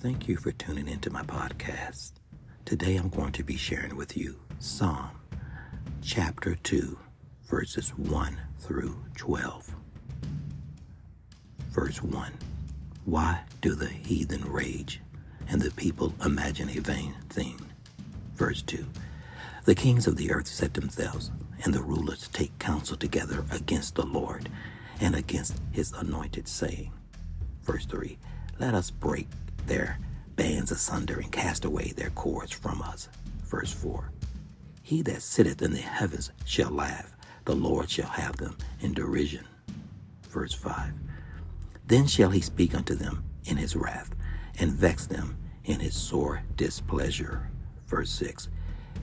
Thank you for tuning into my podcast. Today I'm going to be sharing with you Psalm chapter 2, verses 1 through 12. Verse 1 Why do the heathen rage and the people imagine a vain thing? Verse 2 The kings of the earth set themselves, and the rulers take counsel together against the Lord and against his anointed, saying, Verse 3 Let us break their bands asunder and cast away their cords from us. Verse 4 He that sitteth in the heavens shall laugh, the Lord shall have them in derision. Verse 5 Then shall he speak unto them in his wrath, and vex them in his sore displeasure. Verse 6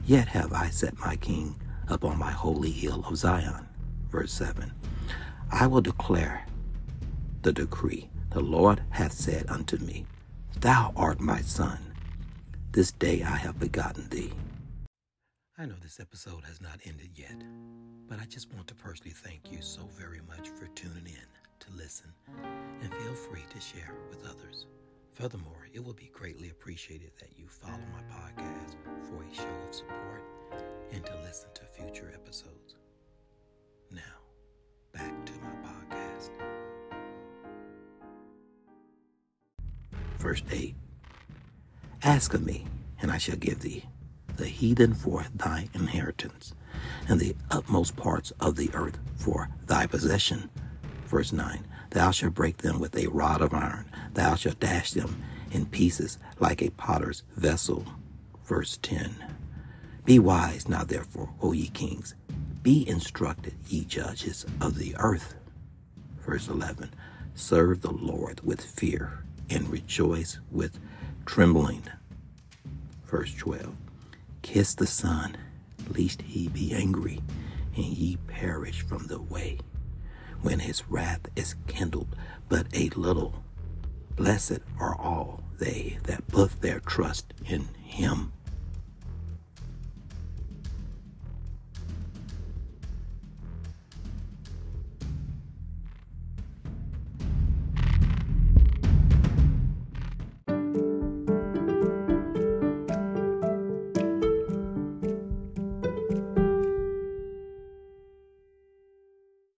Yet have I set my king upon my holy hill of Zion. Verse 7 I will declare the decree. The Lord hath said unto me, Thou art my son. This day I have begotten thee. I know this episode has not ended yet, but I just want to personally thank you so very much for tuning in to listen and feel free to share with others. Furthermore, it will be greatly appreciated that you follow my podcast for a show of support and to listen to future episodes. Now, back to my podcast. Verse 8 Ask of me, and I shall give thee the heathen for thy inheritance, and the utmost parts of the earth for thy possession. Verse 9 Thou shalt break them with a rod of iron, thou shalt dash them in pieces like a potter's vessel. Verse 10 Be wise now, therefore, O ye kings, be instructed, ye judges of the earth. Verse 11 Serve the Lord with fear and rejoice with trembling. Verse 12 Kiss the Son, lest he be angry, and ye perish from the way, when his wrath is kindled but a little. Blessed are all they that put their trust in him.